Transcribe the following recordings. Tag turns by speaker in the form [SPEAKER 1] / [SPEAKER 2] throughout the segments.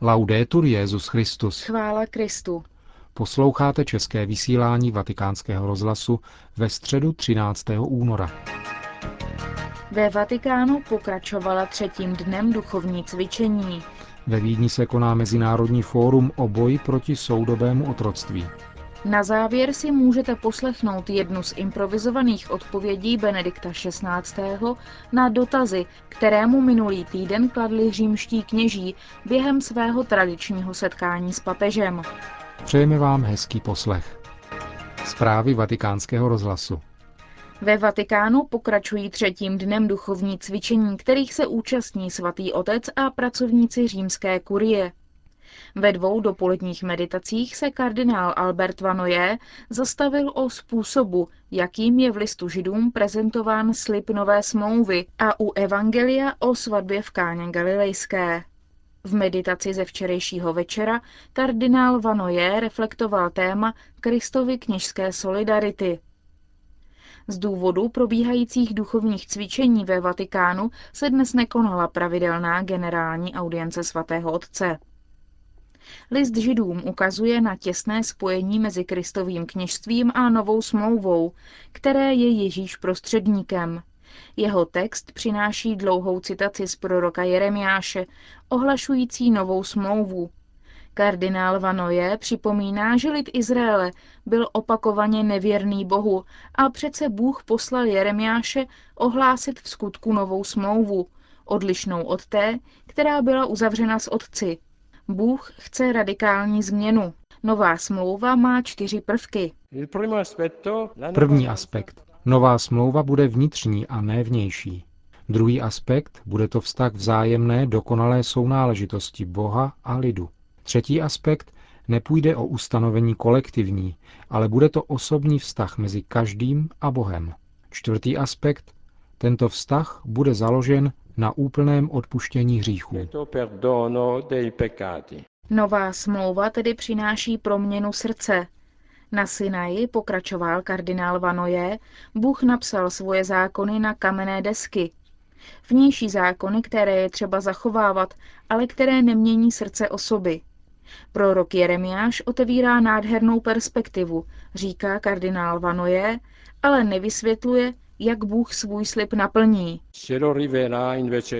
[SPEAKER 1] Laudetur Jezus Christus.
[SPEAKER 2] Chvála Kristu.
[SPEAKER 1] Posloucháte české vysílání Vatikánského rozhlasu ve středu 13. února.
[SPEAKER 2] Ve Vatikánu pokračovala třetím dnem duchovní cvičení.
[SPEAKER 1] Ve Vídni se koná Mezinárodní fórum o boji proti soudobému otroctví.
[SPEAKER 2] Na závěr si můžete poslechnout jednu z improvizovaných odpovědí Benedikta XVI. na dotazy, kterému minulý týden kladli římští kněží během svého tradičního setkání s papežem.
[SPEAKER 1] Přejeme vám hezký poslech. Zprávy vatikánského rozhlasu.
[SPEAKER 2] Ve Vatikánu pokračují třetím dnem duchovní cvičení, kterých se účastní svatý otec a pracovníci římské kurie. Ve dvou dopoledních meditacích se kardinál Albert Vanoje zastavil o způsobu, jakým je v listu židům prezentován slib nové smlouvy a u Evangelia o svatbě v Káně Galilejské. V meditaci ze včerejšího večera kardinál Vanoje reflektoval téma Kristovy kněžské solidarity. Z důvodu probíhajících duchovních cvičení ve Vatikánu se dnes nekonala pravidelná generální audience svatého otce. List židům ukazuje na těsné spojení mezi kristovým kněžstvím a novou smlouvou, které je Ježíš prostředníkem. Jeho text přináší dlouhou citaci z proroka Jeremiáše, ohlašující novou smlouvu. Kardinál Vanoje připomíná, že lid Izraele byl opakovaně nevěrný Bohu a přece Bůh poslal Jeremiáše ohlásit v skutku novou smlouvu, odlišnou od té, která byla uzavřena s otci. Bůh chce radikální změnu. Nová smlouva má čtyři prvky.
[SPEAKER 1] První aspekt. Nová smlouva bude vnitřní a ne vnější. Druhý aspekt bude to vztah vzájemné dokonalé sounáležitosti Boha a lidu. Třetí aspekt nepůjde o ustanovení kolektivní, ale bude to osobní vztah mezi každým a Bohem. Čtvrtý aspekt tento vztah bude založen na úplném odpuštění hříchů.
[SPEAKER 2] Nová smlouva tedy přináší proměnu srdce. Na Sinaji, pokračoval kardinál Vanoje, Bůh napsal svoje zákony na kamenné desky. Vnější zákony, které je třeba zachovávat, ale které nemění srdce osoby. Prorok Jeremiáš otevírá nádhernou perspektivu, říká kardinál Vanoje, ale nevysvětluje, jak Bůh svůj slib naplní.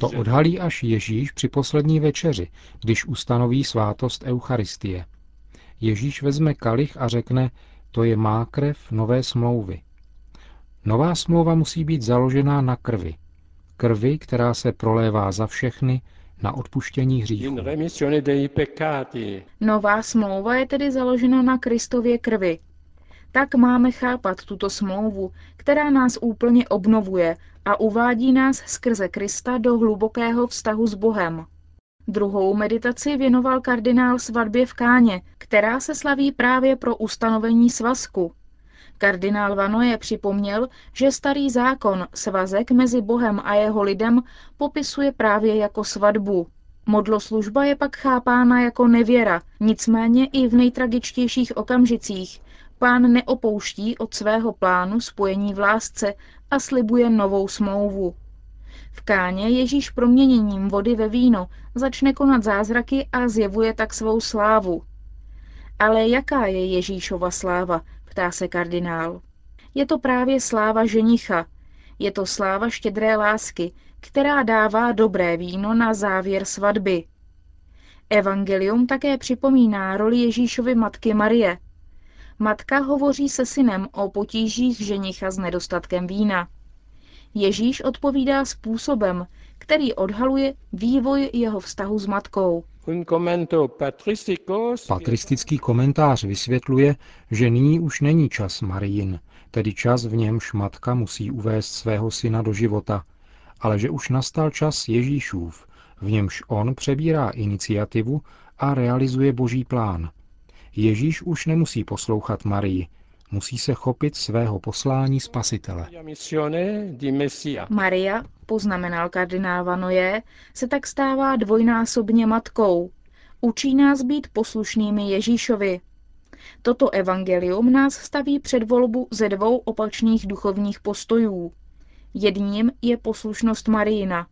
[SPEAKER 1] To odhalí až Ježíš při poslední večeři, když ustanoví svátost Eucharistie. Ježíš vezme kalich a řekne, to je má krev nové smlouvy. Nová smlouva musí být založená na krvi. Krvi, která se prolévá za všechny na odpuštění hříchů.
[SPEAKER 2] Nová smlouva je tedy založena na Kristově krvi, tak máme chápat tuto smlouvu, která nás úplně obnovuje a uvádí nás skrze Krista do hlubokého vztahu s Bohem. Druhou meditaci věnoval kardinál svatbě v Káně, která se slaví právě pro ustanovení svazku. Kardinál Vanoje připomněl, že starý zákon, svazek mezi Bohem a jeho lidem, popisuje právě jako svatbu. Modloslužba je pak chápána jako nevěra, nicméně i v nejtragičtějších okamžicích, Pán neopouští od svého plánu spojení v lásce a slibuje novou smlouvu. V Káně Ježíš proměněním vody ve víno začne konat zázraky a zjevuje tak svou slávu. Ale jaká je Ježíšova sláva, ptá se kardinál. Je to právě sláva ženicha. Je to sláva štědré lásky, která dává dobré víno na závěr svatby. Evangelium také připomíná roli Ježíšovy matky Marie – Matka hovoří se synem o potížích ženicha s nedostatkem vína. Ježíš odpovídá způsobem, který odhaluje vývoj jeho vztahu s matkou.
[SPEAKER 1] Patristický komentář vysvětluje, že nyní už není čas Marijin, tedy čas, v němž matka musí uvést svého syna do života, ale že už nastal čas Ježíšův, v němž on přebírá iniciativu a realizuje boží plán – Ježíš už nemusí poslouchat Marii, musí se chopit svého poslání spasitele.
[SPEAKER 2] Maria, poznamenal kardinál Vanoje, se tak stává dvojnásobně matkou. Učí nás být poslušnými Ježíšovi. Toto evangelium nás staví před volbu ze dvou opačných duchovních postojů. Jedním je poslušnost Marijina.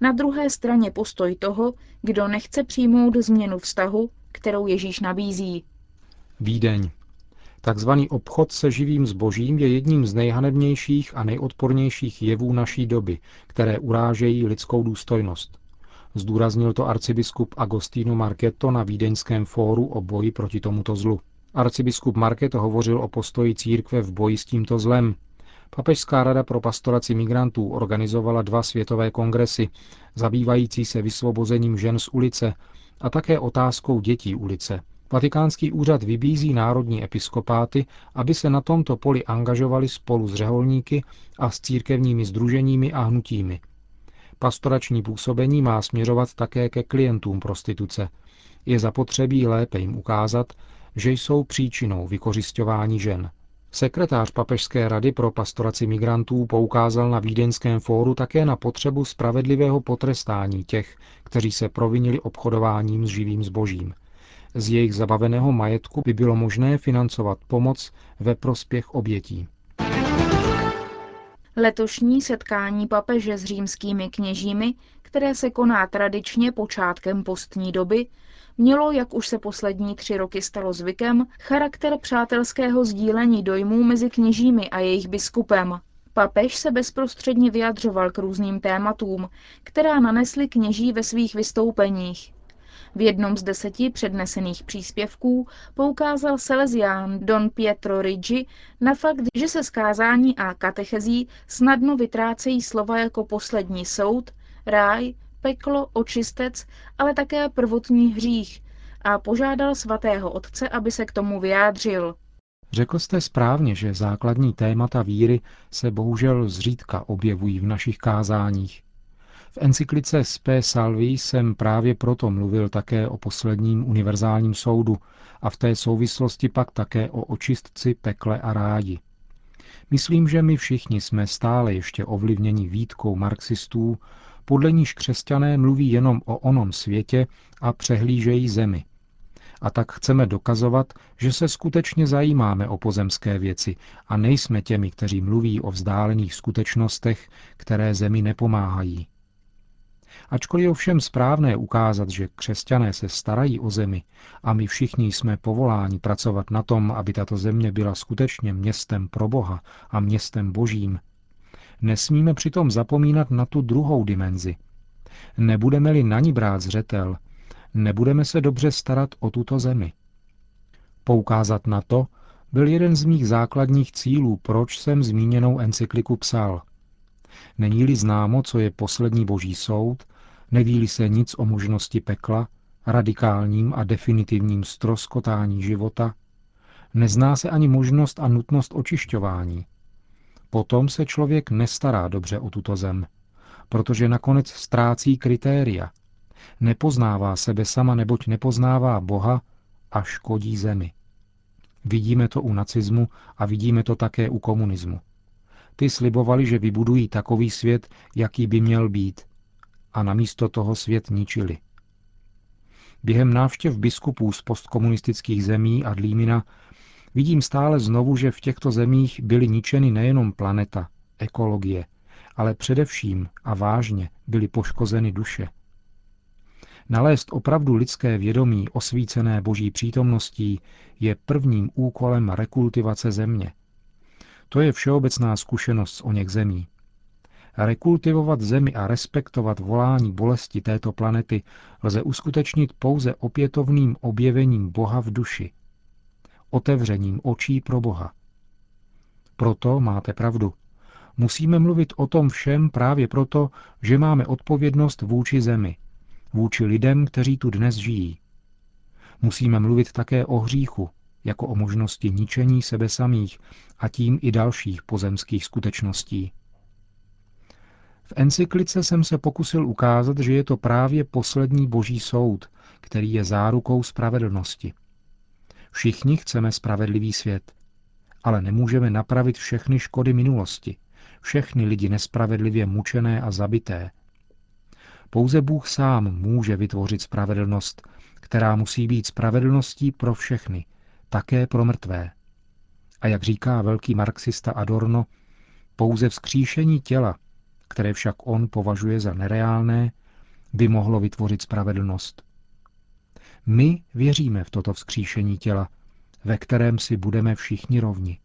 [SPEAKER 2] Na druhé straně postoj toho, kdo nechce přijmout změnu vztahu, kterou Ježíš nabízí.
[SPEAKER 1] Vídeň. Takzvaný obchod se živým zbožím je jedním z nejhanebnějších a nejodpornějších jevů naší doby, které urážejí lidskou důstojnost. Zdůraznil to arcibiskup Agostino Marketo na Vídeňském fóru o boji proti tomuto zlu. Arcibiskup Marketo hovořil o postoji církve v boji s tímto zlem. Papežská rada pro pastoraci migrantů organizovala dva světové kongresy, zabývající se vysvobozením žen z ulice a také otázkou dětí ulice. Vatikánský úřad vybízí národní episkopáty, aby se na tomto poli angažovali spolu s řeholníky a s církevními združeními a hnutími. Pastorační působení má směřovat také ke klientům prostituce. Je zapotřebí lépe jim ukázat, že jsou příčinou vykořišťování žen. Sekretář Papežské rady pro pastoraci migrantů poukázal na Vídeňském fóru také na potřebu spravedlivého potrestání těch, kteří se provinili obchodováním s živým zbožím. Z jejich zabaveného majetku by bylo možné financovat pomoc ve prospěch obětí.
[SPEAKER 2] Letošní setkání papeže s římskými kněžími, které se koná tradičně počátkem postní doby, mělo, jak už se poslední tři roky stalo zvykem, charakter přátelského sdílení dojmů mezi kněžími a jejich biskupem. Papež se bezprostředně vyjadřoval k různým tématům, která nanesli kněží ve svých vystoupeních. V jednom z deseti přednesených příspěvků poukázal Salesián Don Pietro Rigi na fakt, že se skázání a katechezí snadno vytrácejí slova jako poslední soud, ráj, peklo, očistec, ale také prvotní hřích a požádal svatého otce, aby se k tomu vyjádřil.
[SPEAKER 1] Řekl jste správně, že základní témata víry se bohužel zřídka objevují v našich kázáních. V encyklice Spe Salvi jsem právě proto mluvil také o posledním univerzálním soudu a v té souvislosti pak také o očistci, pekle a rádi. Myslím, že my všichni jsme stále ještě ovlivněni výtkou marxistů, podle níž křesťané mluví jenom o onom světě a přehlížejí zemi. A tak chceme dokazovat, že se skutečně zajímáme o pozemské věci a nejsme těmi, kteří mluví o vzdálených skutečnostech, které zemi nepomáhají. Ačkoliv je ovšem správné ukázat, že křesťané se starají o zemi a my všichni jsme povoláni pracovat na tom, aby tato země byla skutečně městem pro Boha a městem božím, nesmíme přitom zapomínat na tu druhou dimenzi. Nebudeme-li na ní brát zřetel, nebudeme se dobře starat o tuto zemi. Poukázat na to byl jeden z mých základních cílů, proč jsem zmíněnou encykliku psal. Není-li známo, co je poslední boží soud, neví-li se nic o možnosti pekla, radikálním a definitivním stroskotání života, nezná se ani možnost a nutnost očišťování. Potom se člověk nestará dobře o tuto zem, protože nakonec ztrácí kritéria. Nepoznává sebe sama, neboť nepoznává Boha a škodí zemi. Vidíme to u nacismu a vidíme to také u komunismu. Ty slibovali, že vybudují takový svět, jaký by měl být. A namísto toho svět ničili. Během návštěv biskupů z postkomunistických zemí a Dlímina vidím stále znovu, že v těchto zemích byly ničeny nejenom planeta, ekologie, ale především a vážně byly poškozeny duše. Nalézt opravdu lidské vědomí osvícené boží přítomností je prvním úkolem rekultivace země. To je všeobecná zkušenost z oněch zemí. Rekultivovat zemi a respektovat volání bolesti této planety lze uskutečnit pouze opětovným objevením Boha v duši, otevřením očí pro Boha. Proto máte pravdu. Musíme mluvit o tom všem právě proto, že máme odpovědnost vůči zemi, vůči lidem, kteří tu dnes žijí. Musíme mluvit také o hříchu, jako o možnosti ničení sebe samých a tím i dalších pozemských skutečností. V encyklice jsem se pokusil ukázat, že je to právě poslední boží soud, který je zárukou spravedlnosti. Všichni chceme spravedlivý svět, ale nemůžeme napravit všechny škody minulosti, všechny lidi nespravedlivě mučené a zabité. Pouze Bůh sám může vytvořit spravedlnost, která musí být spravedlností pro všechny, také pro mrtvé. A jak říká velký marxista Adorno, pouze vzkříšení těla které však on považuje za nereálné, by mohlo vytvořit spravedlnost. My věříme v toto vzkříšení těla, ve kterém si budeme všichni rovni.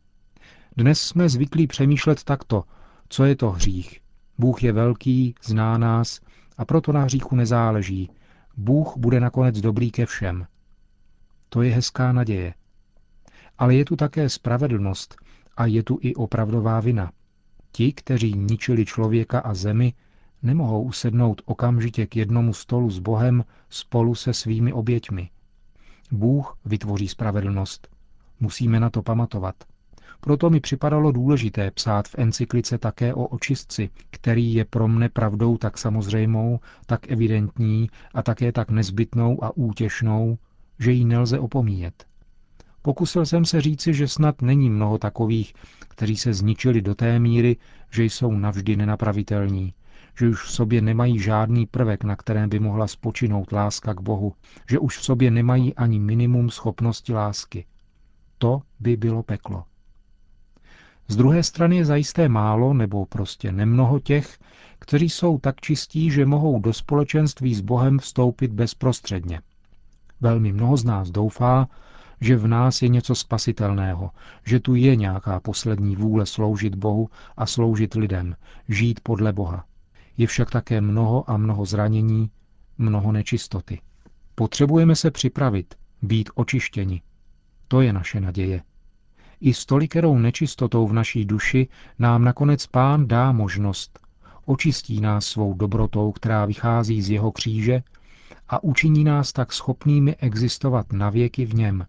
[SPEAKER 1] Dnes jsme zvyklí přemýšlet takto, co je to hřích. Bůh je velký, zná nás a proto na hříchu nezáleží. Bůh bude nakonec dobrý ke všem. To je hezká naděje. Ale je tu také spravedlnost a je tu i opravdová vina. Ti, kteří ničili člověka a zemi, nemohou usednout okamžitě k jednomu stolu s Bohem spolu se svými oběťmi. Bůh vytvoří spravedlnost. Musíme na to pamatovat. Proto mi připadalo důležité psát v encyklice také o očistci, který je pro mne pravdou tak samozřejmou, tak evidentní a také tak nezbytnou a útěšnou, že ji nelze opomíjet. Pokusil jsem se říci, že snad není mnoho takových, kteří se zničili do té míry, že jsou navždy nenapravitelní, že už v sobě nemají žádný prvek, na kterém by mohla spočinout láska k Bohu, že už v sobě nemají ani minimum schopnosti lásky. To by bylo peklo. Z druhé strany je zajisté málo nebo prostě nemnoho těch, kteří jsou tak čistí, že mohou do společenství s Bohem vstoupit bezprostředně. Velmi mnoho z nás doufá, že v nás je něco spasitelného, že tu je nějaká poslední vůle sloužit Bohu a sloužit lidem, žít podle Boha. Je však také mnoho a mnoho zranění, mnoho nečistoty. Potřebujeme se připravit, být očištěni. To je naše naděje. I s tolikerou nečistotou v naší duši nám nakonec pán dá možnost. Očistí nás svou dobrotou, která vychází z jeho kříže a učiní nás tak schopnými existovat navěky v něm.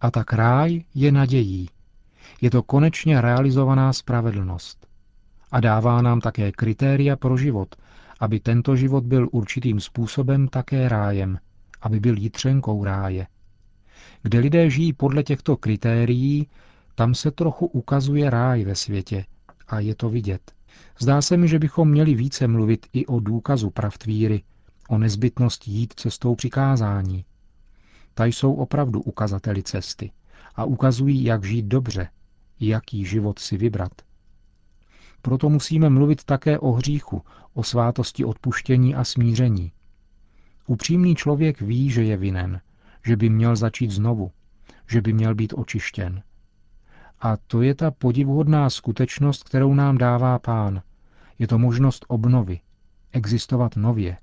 [SPEAKER 1] A tak ráj je nadějí. Je to konečně realizovaná spravedlnost. A dává nám také kritéria pro život, aby tento život byl určitým způsobem také rájem, aby byl jitřenkou ráje. Kde lidé žijí podle těchto kritérií, tam se trochu ukazuje ráj ve světě a je to vidět. Zdá se mi, že bychom měli více mluvit i o důkazu pravd víry, o nezbytnosti jít cestou přikázání. Ta jsou opravdu ukazateli cesty a ukazují, jak žít dobře, jaký život si vybrat. Proto musíme mluvit také o hříchu, o svátosti odpuštění a smíření. Upřímný člověk ví, že je vinen, že by měl začít znovu, že by měl být očištěn. A to je ta podivuhodná skutečnost, kterou nám dává pán. Je to možnost obnovy, existovat nově.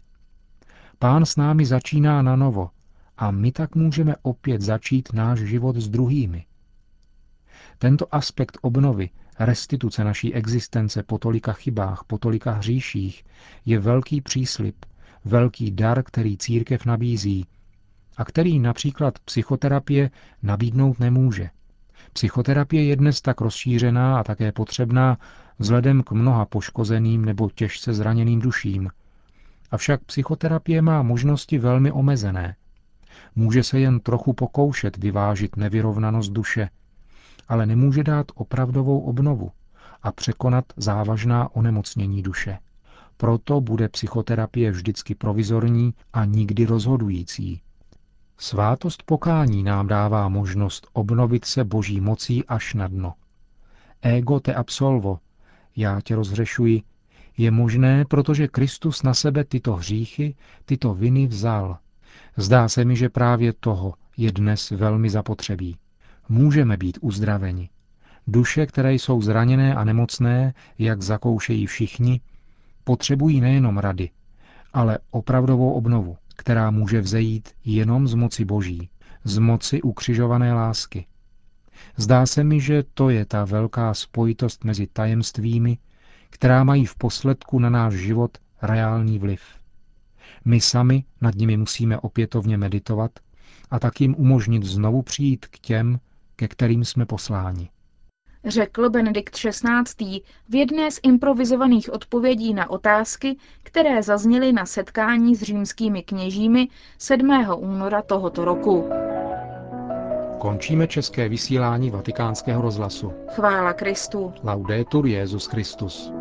[SPEAKER 1] Pán s námi začíná na novo a my tak můžeme opět začít náš život s druhými. Tento aspekt obnovy, restituce naší existence po tolika chybách, po tolika hříších, je velký příslip, velký dar, který církev nabízí a který například psychoterapie nabídnout nemůže. Psychoterapie je dnes tak rozšířená a také potřebná vzhledem k mnoha poškozeným nebo těžce zraněným duším. Avšak psychoterapie má možnosti velmi omezené. Může se jen trochu pokoušet vyvážit nevyrovnanost duše, ale nemůže dát opravdovou obnovu a překonat závažná onemocnění duše. Proto bude psychoterapie vždycky provizorní a nikdy rozhodující. Svátost pokání nám dává možnost obnovit se boží mocí až na dno. Ego te absolvo, já tě rozhřešuji, je možné, protože Kristus na sebe tyto hříchy, tyto viny vzal. Zdá se mi, že právě toho je dnes velmi zapotřebí. Můžeme být uzdraveni. Duše, které jsou zraněné a nemocné, jak zakoušejí všichni, potřebují nejenom rady, ale opravdovou obnovu která může vzejít jenom z moci Boží, z moci ukřižované lásky. Zdá se mi, že to je ta velká spojitost mezi tajemstvími, která mají v posledku na náš život reálný vliv. My sami nad nimi musíme opětovně meditovat a tak jim umožnit znovu přijít k těm, ke kterým jsme posláni
[SPEAKER 2] řekl Benedikt XVI. v jedné z improvizovaných odpovědí na otázky, které zazněly na setkání s římskými kněžími 7. února tohoto roku.
[SPEAKER 1] Končíme české vysílání vatikánského rozhlasu.
[SPEAKER 2] Chvála Kristu.
[SPEAKER 1] Laudetur Jezus Christus.